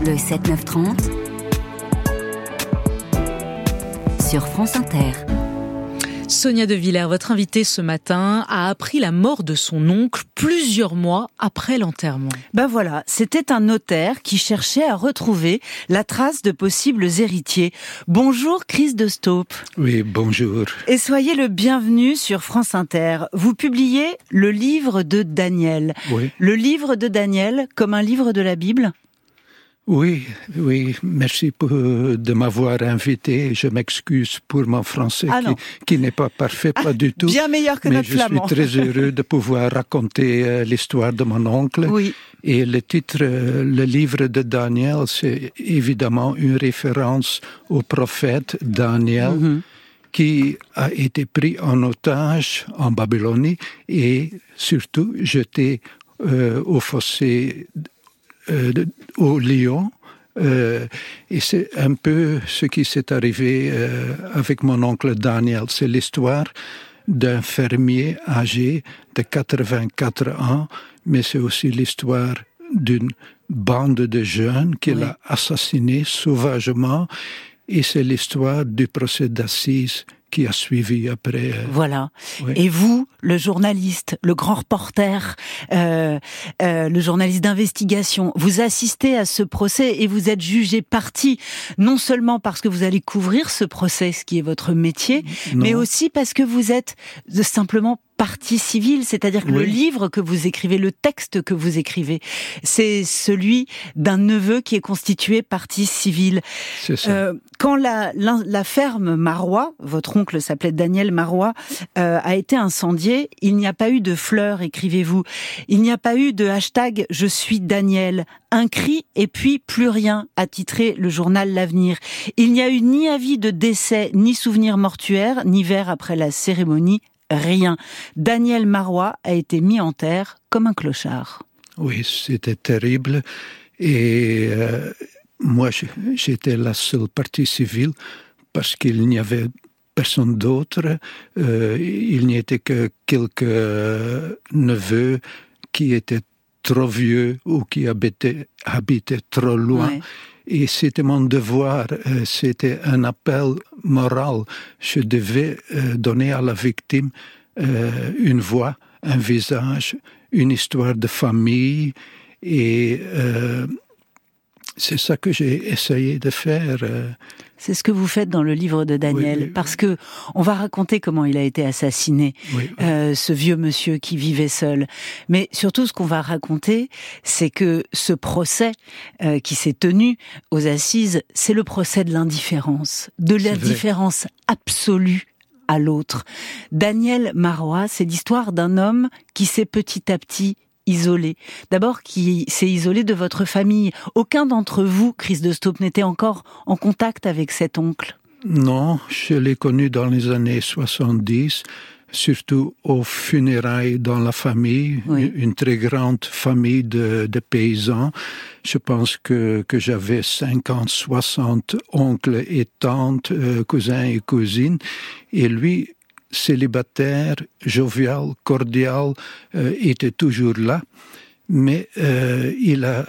Bleu 7930 sur France Inter. Sonia De Villers, votre invitée ce matin, a appris la mort de son oncle plusieurs mois après l'enterrement. Ben voilà, c'était un notaire qui cherchait à retrouver la trace de possibles héritiers. Bonjour Chris de Staupe. Oui, bonjour. Et soyez le bienvenu sur France Inter. Vous publiez le livre de Daniel. Oui. Le livre de Daniel comme un livre de la Bible? Oui, oui, merci pour, de m'avoir invité. Je m'excuse pour mon français ah qui, qui n'est pas parfait, pas du tout. Bien meilleur que mais notre je flamand. suis très heureux de pouvoir raconter euh, l'histoire de mon oncle. Oui. Et le titre, euh, le livre de Daniel, c'est évidemment une référence au prophète Daniel. Mm -hmm. qui a été pris en otage en Babylonie et surtout jeté euh, au fossé de, au lion. Euh, et c'est un peu ce qui s'est arrivé euh, avec mon oncle Daniel. C'est l'histoire d'un fermier âgé de 84 ans, mais c'est aussi l'histoire d'une bande de jeunes qu'il Oui. a assassiné sauvagement. Et c'est l'histoire du procès d'assises qui a suivi après. euh, Voilà. Oui. Et vous, le journaliste, le grand reporter, euh, euh, le journaliste d'investigation, vous assistez à ce procès et vous êtes jugé parti, non seulement parce que vous allez couvrir ce procès, ce qui est votre métier, non. mais aussi parce que vous êtes simplement partie civile, c'est-à-dire que le livre que vous écrivez, le texte que vous écrivez, c'est celui d'un neveu qui est constitué partie civile. C'est ça. Euh, quand la, la, la ferme Marois, votre oncle s'appelait Daniel Marois, euh, a été incendiée, il n'y a pas eu de fleurs, écrivez-vous. Il n'y a pas eu de hashtag Je suis Daniel. Un cri et puis plus rien, a titré le journal L'Avenir. Il n'y a eu ni avis de décès, ni souvenir mortuaire, ni verre après la cérémonie, rien. Daniel Marois a été mis en terre comme un clochard. Oui, c'était terrible. Et euh, moi, j'étais la seule partie civile parce qu'il n'y avait personne d'autre. Euh, il n'y était que quelques euh, neveux qui étaient trop vieux ou qui habitaient, habitaient trop loin. Ouais. Et c'était mon devoir, euh, c'était un appel moral. Je devais euh, donner à la victime euh, une voix, un visage, une histoire de famille. Et c'est ça que j'ai essayé de faire. C'est ce que vous faites dans le livre de Daniel, Oui, oui, parce que on va raconter comment il a été assassiné, Oui, euh, ce vieux monsieur qui vivait seul. Mais surtout, ce qu'on va raconter, c'est que ce procès euh, qui s'est tenu aux assises, c'est le procès de l'indifférence, de l'indifférence absolue à l'autre. Daniel Marois, c'est l'histoire d'un homme qui s'est petit à petit isolé. D'abord, qui s'est isolé de votre famille. Aucun d'entre vous, Chris de Staupe, n'était encore en contact avec cet oncle. Non, je l'ai connu dans les années 70, surtout aux funérailles dans la famille, Oui. une très grande famille de, de paysans. Je pense que, que j'avais 50, 60 oncles et tantes, euh, cousins et cousines. Et lui, célibataire, jovial, cordial, euh, était toujours là. Mais euh, il a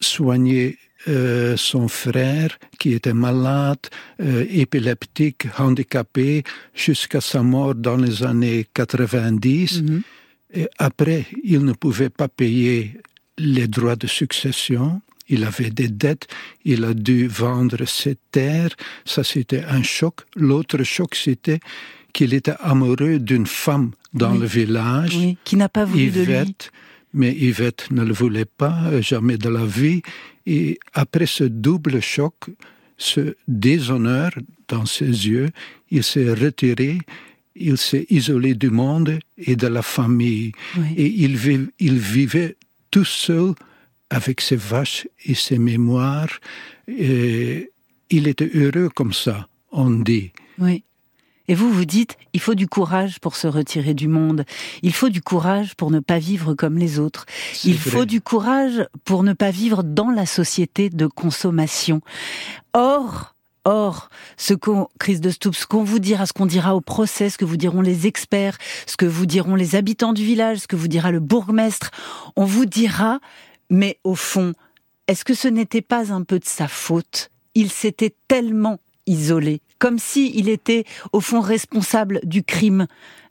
soigné euh, son frère qui était malade, euh, épileptique, handicapé, jusqu'à sa mort dans les années 90. Mhm. Et après, il ne pouvait pas payer les droits de succession. Il avait des dettes, il a dû vendre ses terres. Ça, c'était un choc. L'autre choc, c'était qu'il était amoureux d'une femme dans Oui. le village. Oui, qui n'a pas voulu de lui. Yvette, mais Yvette ne le voulait pas, euh, jamais de la vie. Et après ce double choc, ce déshonneur dans ses yeux, il s'est retiré, il s'est isolé du monde et de la famille. Oui. Et il, vi- il vivait tout seul avec ses vaches et ses mémoires. Et il était heureux comme ça, on dit. Oui. Et vous, vous dites, il faut du courage pour se retirer du monde. Il faut du courage pour ne pas vivre comme les autres. Il faut du courage pour ne pas vivre dans la société de consommation. Or, or, ce qu'on, Chris de Stoup, ce qu'on vous dira, ce qu'on dira au procès, ce que vous diront les experts, ce que vous diront les habitants du village, ce que vous dira le bourgmestre, on vous dira, mais au fond, est-ce que ce n'était pas un peu de sa faute? Il s'était tellement isolé, comme si il était au fond responsable du crime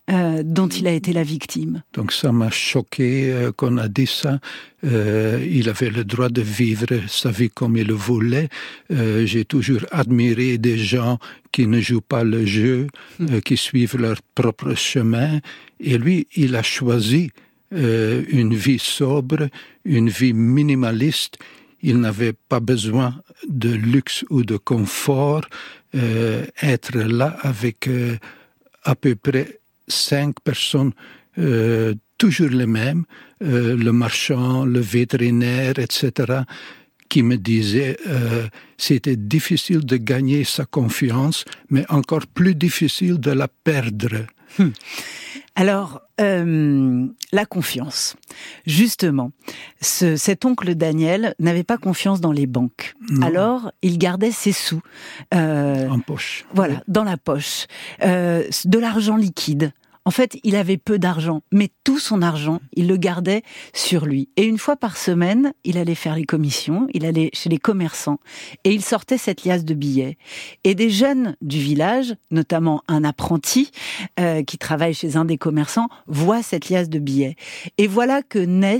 euh, dont il a été la victime. Donc ça m'a choqué euh, qu'on a dit ça. Euh, il avait le droit de vivre sa vie comme il le voulait. J'ai toujours admiré des gens qui ne jouent pas le jeu, euh, qui suivent leur propre chemin. Et lui, il a choisi une vie sobre, une vie minimaliste. Il n'avait pas besoin de luxe ou de confort. Euh, être là avec euh, à peu près cinq personnes, euh, toujours les mêmes, euh, le marchand, le vétérinaire, etc., qui me disaient euh, c'était difficile de gagner sa confiance, mais encore plus difficile de la perdre. Alors, euh, la confiance. Justement, ce, cet oncle Daniel n'avait pas confiance dans les banques. Non. Alors, il gardait ses sous. euh, En poche. Voilà, dans la poche. Euh, de l'argent liquide. En fait, il avait peu d'argent, mais tout son argent, il le gardait sur lui. Et une fois par semaine, il allait faire les commissions, il allait chez les commerçants, et il sortait cette liasse de billets. Et des jeunes du village, notamment un apprenti euh, qui travaille chez un des commerçants, voient cette liasse de billets. Et voilà que naît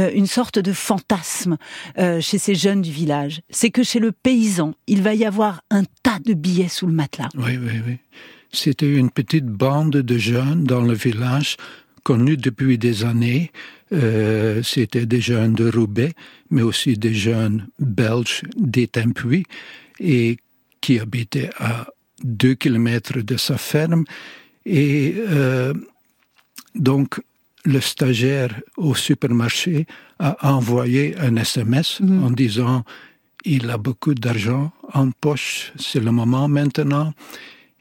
euh, une sorte de fantasme euh, chez ces jeunes du village. C'est que chez le paysan, il va y avoir un tas de billets sous le matelas. Oui, oui, oui. C'était une petite bande de jeunes dans le village, connus depuis des années. Euh, C'était des jeunes de Roubaix, mais aussi des jeunes belges d'Étampuis, et qui habitaient à deux kilomètres de sa ferme. Et euh, donc, le stagiaire au supermarché a envoyé un SMS Mhm. en disant il a beaucoup d'argent en poche, c'est le moment maintenant.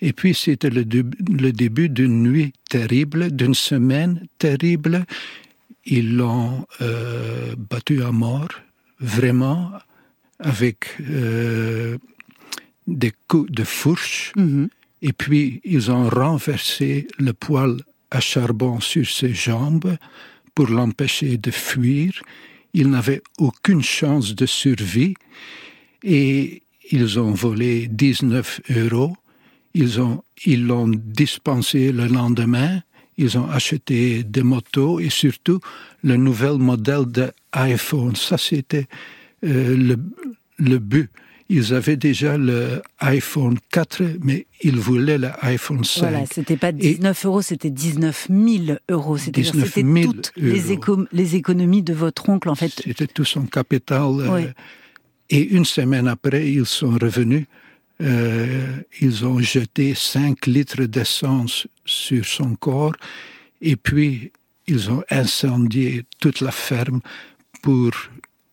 Et puis c'était le, dé- le début d'une nuit terrible, d'une semaine terrible. Ils l'ont euh, battu à mort, vraiment, avec euh, des coups de fourche. Mhm. Et puis, ils ont renversé le poêle à charbon sur ses jambes pour l'empêcher de fuir. Il n'avait aucune chance de survie et ils ont volé 19 euros. Ils ont, ils l'ont dispensé le lendemain. Ils ont acheté des motos et surtout le nouvel modèle d'iPhone. Ça, c'était euh, le, le but. Ils avaient déjà le iPhone 4, mais ils voulaient l'iPhone 5. Voilà, c'était pas 19 euros, c'était 19 000 euros. C'était 19 c'était 000 toutes les, euros. éco- les économies de votre oncle, en fait. C'était tout son capital. euh. Et une semaine après, ils sont revenus. Euh, ils ont jeté 5 litres d'essence sur son corps et puis ils ont incendié toute la ferme pour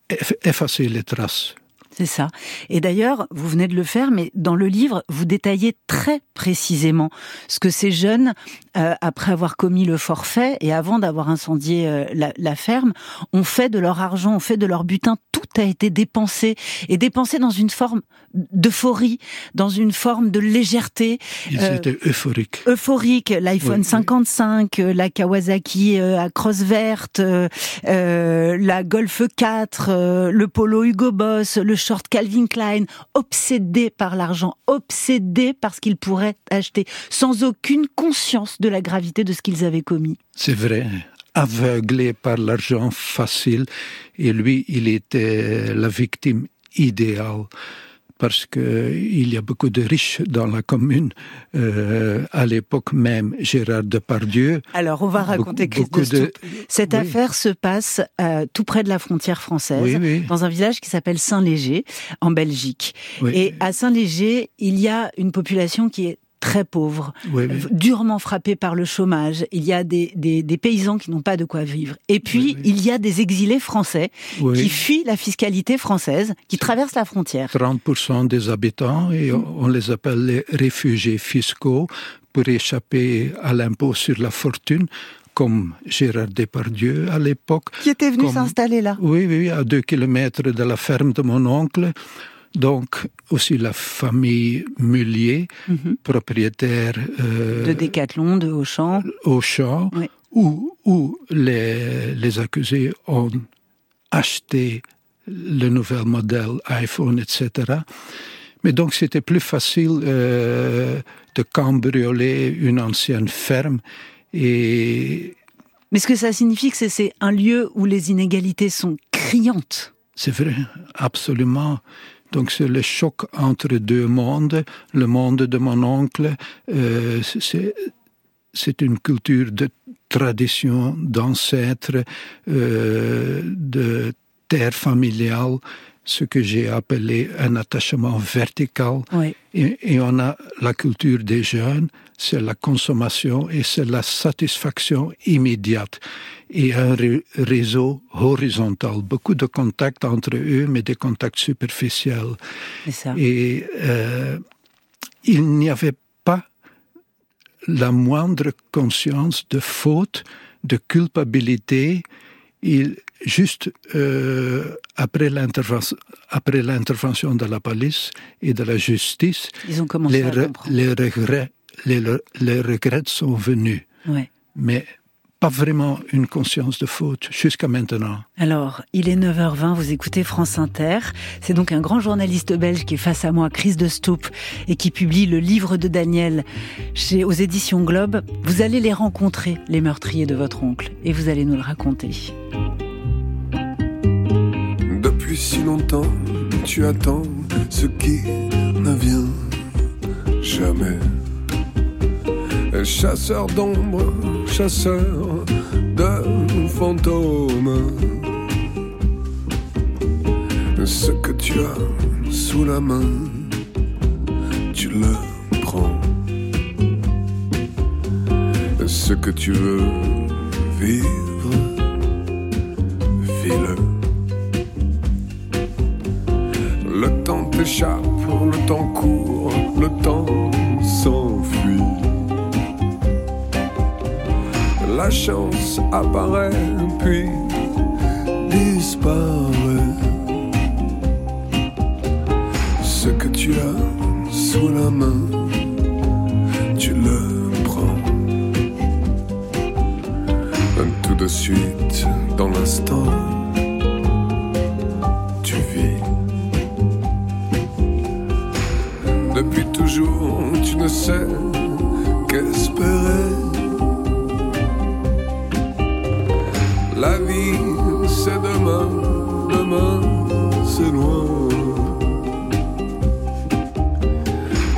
eff- effacer les traces. C'est ça. Et d'ailleurs, vous venez de le faire, mais dans le livre, vous détaillez très précisément ce que ces jeunes, euh, après avoir commis le forfait et avant d'avoir incendié euh, la, la ferme, ont fait de leur argent, ont fait de leur butin. Tout a été dépensé et dépensé dans une forme d'euphorie, dans une forme de légèreté. Ils Euh, étaient euphoriques. euphorique, l'iPhone Oui, oui. 55, euh, la Kawasaki euh, à crosse verte, la Golf 4, euh, le polo Hugo Boss, le short Calvin Klein, obsédés par l'argent, obsédés par ce qu'ils pourraient acheter, sans aucune conscience de la gravité de ce qu'ils avaient commis. C'est vrai, aveuglé par l'argent facile. Et lui, il était la victime idéale. Parce que il y a beaucoup de riches dans la commune. Euh, à l'époque même, Gérard Depardieu. Alors, on va raconter de beaucoup de-. Cette oui. affaire se passe euh, tout près de la frontière française, Oui, oui. dans un village qui s'appelle Saint-Léger, en Belgique. Oui, Et à Saint-Léger, il y a une population qui est très pauvre, oui, oui. euh, durement frappée par le chômage. Il y a des, des, des paysans qui n'ont pas de quoi vivre. Et puis, Oui, il y a des exilés français qui fuient la fiscalité française, qui traversent la frontière. 30% des habitants, et on, on les appelle les réfugiés fiscaux, pour échapper à l'impôt sur la fortune, comme Gérard Depardieu à l'époque. Qui étaient venus Comme- s'installer là Oui, oui, à deux kilomètres de la ferme de mon oncle. Donc, aussi la famille Mullier, Mhm. propriétaire euh, De Décathlon, de Auchan. au champ, Oui. où, où les, les accusés ont acheté le nouvel modèle iPhone, etc. Mais donc c'était plus facile euh, de cambrioler une ancienne ferme et mais ce que ça signifie que c'est un lieu où les inégalités sont criantes. C'est vrai, absolument. Donc c'est le choc entre deux mondes. Le monde de mon oncle, euh, c'est une culture de tradition, d'ancêtres, euh, de terre familiale ce que j'ai appelé un attachement vertical. Et, on a la culture des jeunes, c'est la consommation et c'est la satisfaction immédiate. Et un réseau horizontal, beaucoup de contacts entre eux, mais des contacts superficiels. Et euh, il n'y avait pas la moindre conscience de faute, de culpabilité. Il, juste euh, après l'intervention de la police et de la justice, Ils ont commencé les, à les, regrets, les, les, regrets sont venus. Ouais. Mais pas vraiment une conscience de faute jusqu'à maintenant. Alors, il est 9h20, vous écoutez France Inter. C'est donc un grand journaliste belge qui est face à moi, Chris de Stoop, et qui publie le livre de Daniel chez, aux éditions Globe. Vous allez les rencontrer, les meurtriers de votre oncle, et vous allez nous le raconter si longtemps, tu attends ce qui ne vient jamais. Chasseur d'ombre, chasseur de fantômes. Ce que tu as sous la main, tu le prends. Ce que tu veux vivre, vis-le. le temps court, le temps s'enfuit. La chance apparaît puis disparaît. Ce que tu as sous la main, tu le prends. Tout de suite, dans l'instant. tu ne sais qu'espérer. La vie, c'est demain, demain, c'est loin.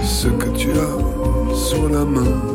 Ce que tu as sur la main,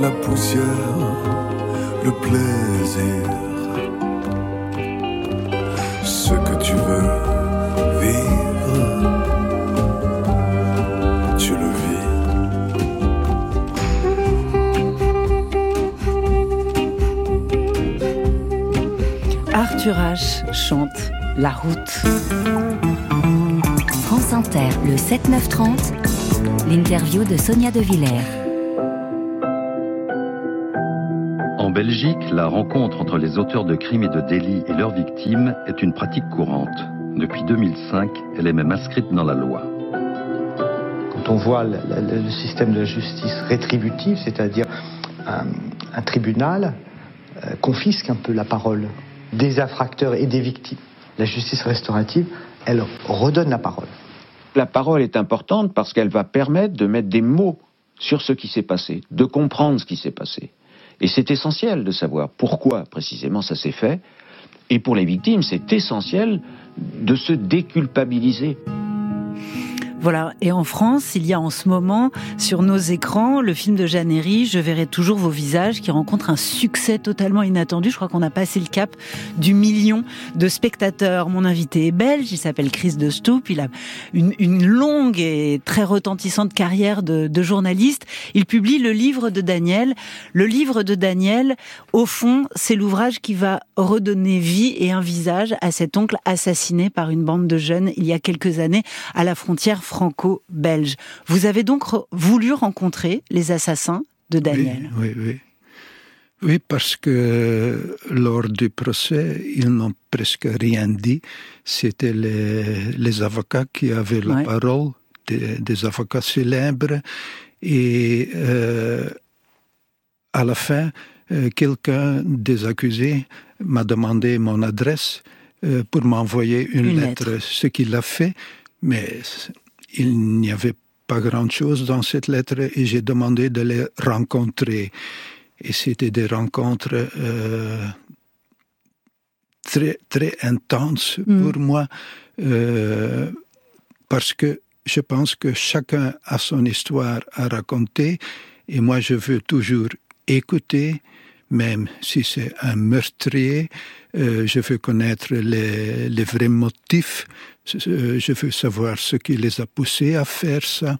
la poussière, le plaisir. Ce que tu veux Arthur H. chante La route. France Inter, le 7-9-30, l'interview de Sonia De Villers. Belgique, la rencontre entre les auteurs de crimes et de délits et leurs victimes est une pratique courante. Depuis 2005, elle est même inscrite dans la loi. Quand on voit le, système de justice rétributive, c'est-à-dire un, tribunal euh, confisque un peu la parole des infracteurs et des victimes. La justice restaurative, elle redonne la parole. La parole est importante parce qu'elle va permettre de mettre des mots sur ce qui s'est passé, de comprendre ce qui s'est passé. Et c'est essentiel de savoir pourquoi précisément ça s'est fait. Et pour les victimes, c'est essentiel de se déculpabiliser. Voilà. Et en France, il y a en ce moment, sur nos écrans, le film de Jeanne Herry, Je verrai toujours vos visages, qui rencontre un succès totalement inattendu. Je crois qu'on a passé le cap du million de spectateurs. Mon invité est belge, il s'appelle Chris de Stoop. Il a une, une longue et très retentissante carrière de, de journaliste. Il publie le livre de Daniel. Le livre de Daniel, au fond, c'est l'ouvrage qui va redonner vie et un visage à cet oncle assassiné par une bande de jeunes il y a quelques années à la frontière franco-belge. Vous avez donc voulu rencontrer les assassins de Daniel. Oui, oui, oui. Oui, parce que lors du procès, ils n'ont presque rien dit. C'était les, les, avocats qui avaient la ouais. parole, des, des, avocats célèbres. Et euh, à la fin, euh, quelqu'un des accusés m'a demandé mon adresse euh, pour m'envoyer une, une, lettre, lettre. ce qu'il a fait. Mais il n'y avait pas grand-chose dans cette lettre et j'ai demandé de les rencontrer. Et c'était des rencontres euh, très, très intenses mm. pour moi euh, parce que je pense que chacun a son histoire à raconter et moi je veux toujours écouter, même si c'est un meurtrier, euh, je veux connaître les, les vrais motifs, je veux savoir ce qui les a poussés à faire ça.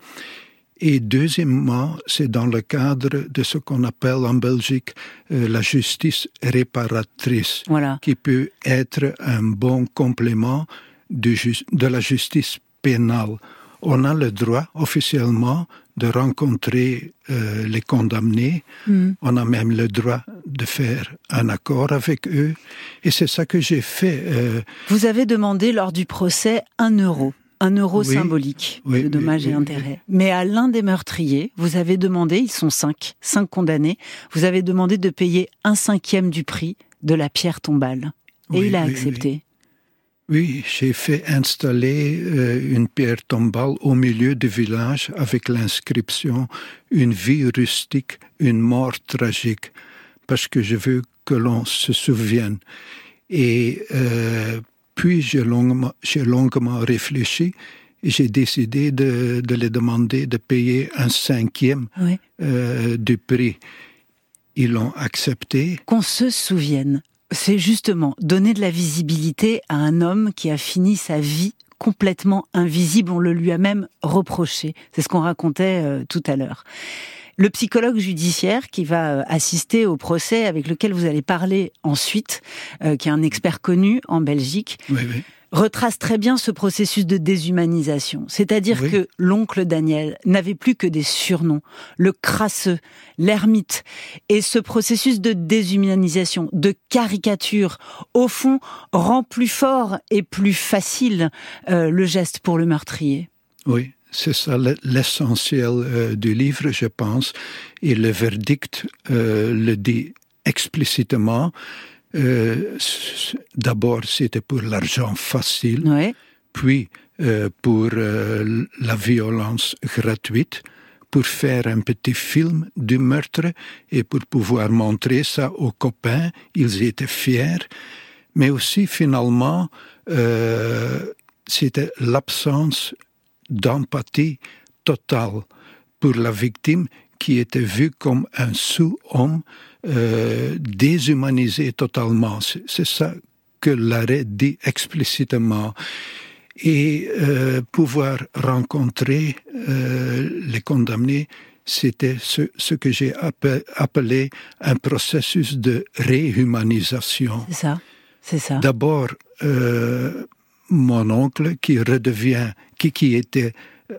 Et deuxièmement, c'est dans le cadre de ce qu'on appelle en Belgique euh, la justice réparatrice, voilà. qui peut être un bon complément de, de la justice pénale. On a le droit officiellement de rencontrer euh, les condamnés. Mm. On a même le droit de faire un accord avec eux. Et c'est ça que j'ai fait. Euh... Vous avez demandé lors du procès un euro. Un euro oui, symbolique oui, de dommages oui, et intérêts. Mais à l'un des meurtriers, vous avez demandé, ils sont cinq, cinq condamnés, vous avez demandé de payer un cinquième du prix de la pierre tombale. Et il a accepté. Oui, j'ai fait installer euh, une pierre tombale au milieu du village avec l'inscription Une vie rustique, une mort tragique, parce que je veux que l'on se souvienne. Et euh, puis j'ai longuement, longuement, réfléchi et j'ai décidé de, de, les demander de payer un cinquième oui. euh, du prix. Ils l'ont accepté. Qu'on se souvienne c'est justement donner de la visibilité à un homme qui a fini sa vie complètement invisible. On le lui a même reproché. C'est ce qu'on racontait euh, tout à l'heure. Le psychologue judiciaire qui va euh, assister au procès avec lequel vous allez parler ensuite, euh, qui est un expert connu en Belgique, oui, oui retrace très bien ce processus de déshumanisation. C'est-à-dire oui. que l'oncle Daniel n'avait plus que des surnoms, le crasseux, l'ermite. Et ce processus de déshumanisation, de caricature, au fond, rend plus fort et plus facile euh, le geste pour le meurtrier. Oui. C'est ça l'essentiel euh, du livre, je pense. Et le verdict euh, le dit explicitement. Euh, D'abord, c'était pour l'argent facile, ouais. puis euh, pour euh, la violence gratuite, pour faire un petit film du meurtre et pour pouvoir montrer ça aux copains. Ils étaient fiers, mais aussi finalement, c'était l'absence d'empathie totale pour la victime qui était vue comme un sous-homme euh, déshumanisé totalement. C'est ça que l'arrêt dit explicitement. Et euh, pouvoir rencontrer euh, les condamnés, c'était ce, ce, que j'ai appelé un processus de réhumanisation. C'est ça, c'est ça. D'abord, mon oncle qui redevient, qui, qui était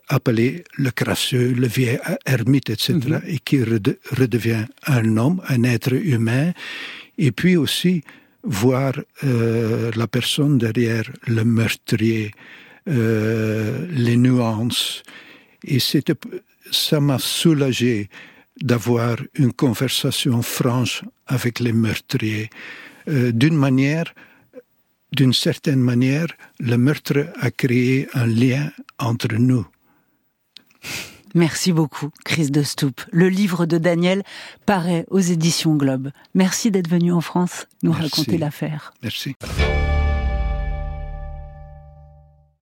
appelé le crasseux, le vieil ermite, etc., mm -hmm. et qui redevient un homme, un être humain, et puis aussi voir euh, la personne derrière le meurtrier, euh, les nuances. Et c'était, ça m'a soulagé d'avoir une conversation franche avec les meurtriers. Euh, D'une manière, d'une certaine manière, le meurtre a créé un lien entre nous. Merci beaucoup, Chris de Stoop. Le livre de Daniel paraît aux éditions Globe. Merci d'être venu en France nous Merci. raconter l'affaire. Merci.